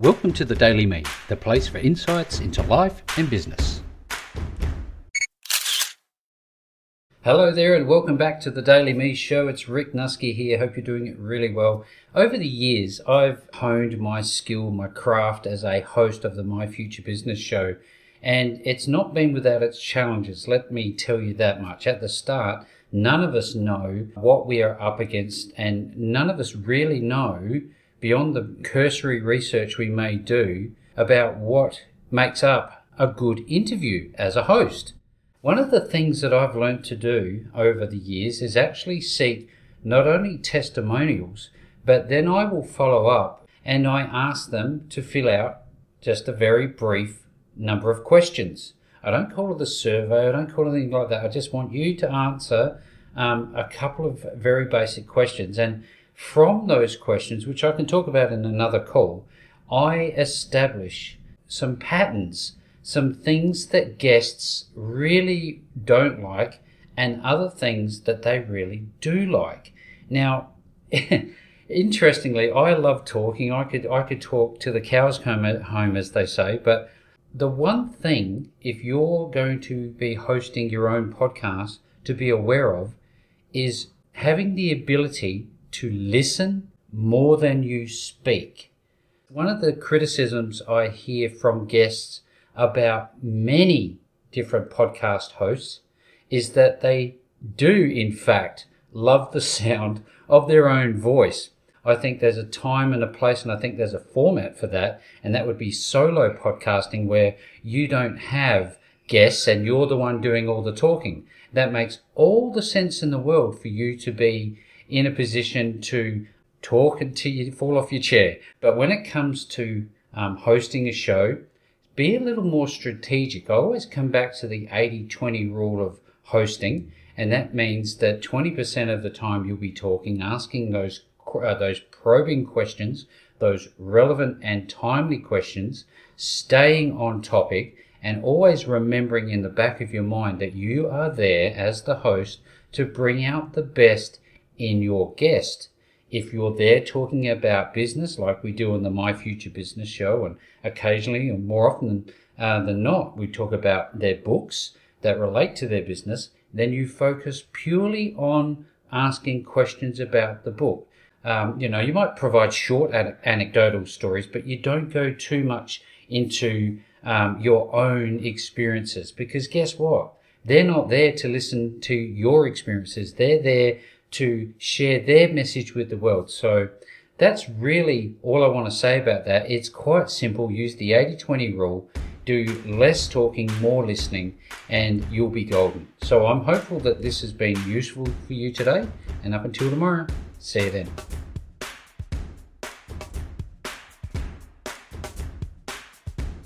Welcome to the Daily Me, the place for insights into life and business. Hello there, and welcome back to the Daily Me Show. It's Rick Nuske here. Hope you're doing it really well. Over the years, I've honed my skill, my craft as a host of the My Future Business Show, and it's not been without its challenges. Let me tell you that much. At the start, none of us know what we are up against, and none of us really know beyond the cursory research we may do about what makes up a good interview as a host. One of the things that I've learned to do over the years is actually seek not only testimonials, but then I will follow up and I ask them to fill out just a very brief number of questions. I don't call it a survey, I don't call it anything like that. I just want you to answer um, a couple of very basic questions. And from those questions, which I can talk about in another call, I establish some patterns, some things that guests really don't like, and other things that they really do like. Now, interestingly, I love talking. I could I could talk to the cows come home, as they say. But the one thing, if you're going to be hosting your own podcast, to be aware of, is having the ability to listen more than you speak. One of the criticisms I hear from guests about many different podcast hosts is that they do, in fact, love the sound of their own voice. I think there's a time and a place, and I think there's a format for that, and that would be solo podcasting where you don't have guests and you're the one doing all the talking. That makes all the sense in the world for you to be in a position to talk until you fall off your chair. But when it comes to um, hosting a show, be a little more strategic. I always come back to the 80 20 rule of hosting, and that means that 20% of the time you'll be talking, asking those, uh, those probing questions, those relevant and timely questions, staying on topic, and always remembering in the back of your mind that you are there as the host to bring out the best in your guest. If you're there talking about business, like we do on the My Future Business Show, and occasionally, and more often than, uh, than not, we talk about their books that relate to their business, then you focus purely on asking questions about the book. Um, you know, you might provide short ad- anecdotal stories, but you don't go too much into um, your own experiences because guess what? They're not there to listen to your experiences. They're there to share their message with the world. So that's really all I want to say about that. It's quite simple. Use the 80 20 rule. Do less talking, more listening, and you'll be golden. So I'm hopeful that this has been useful for you today. And up until tomorrow, see you then.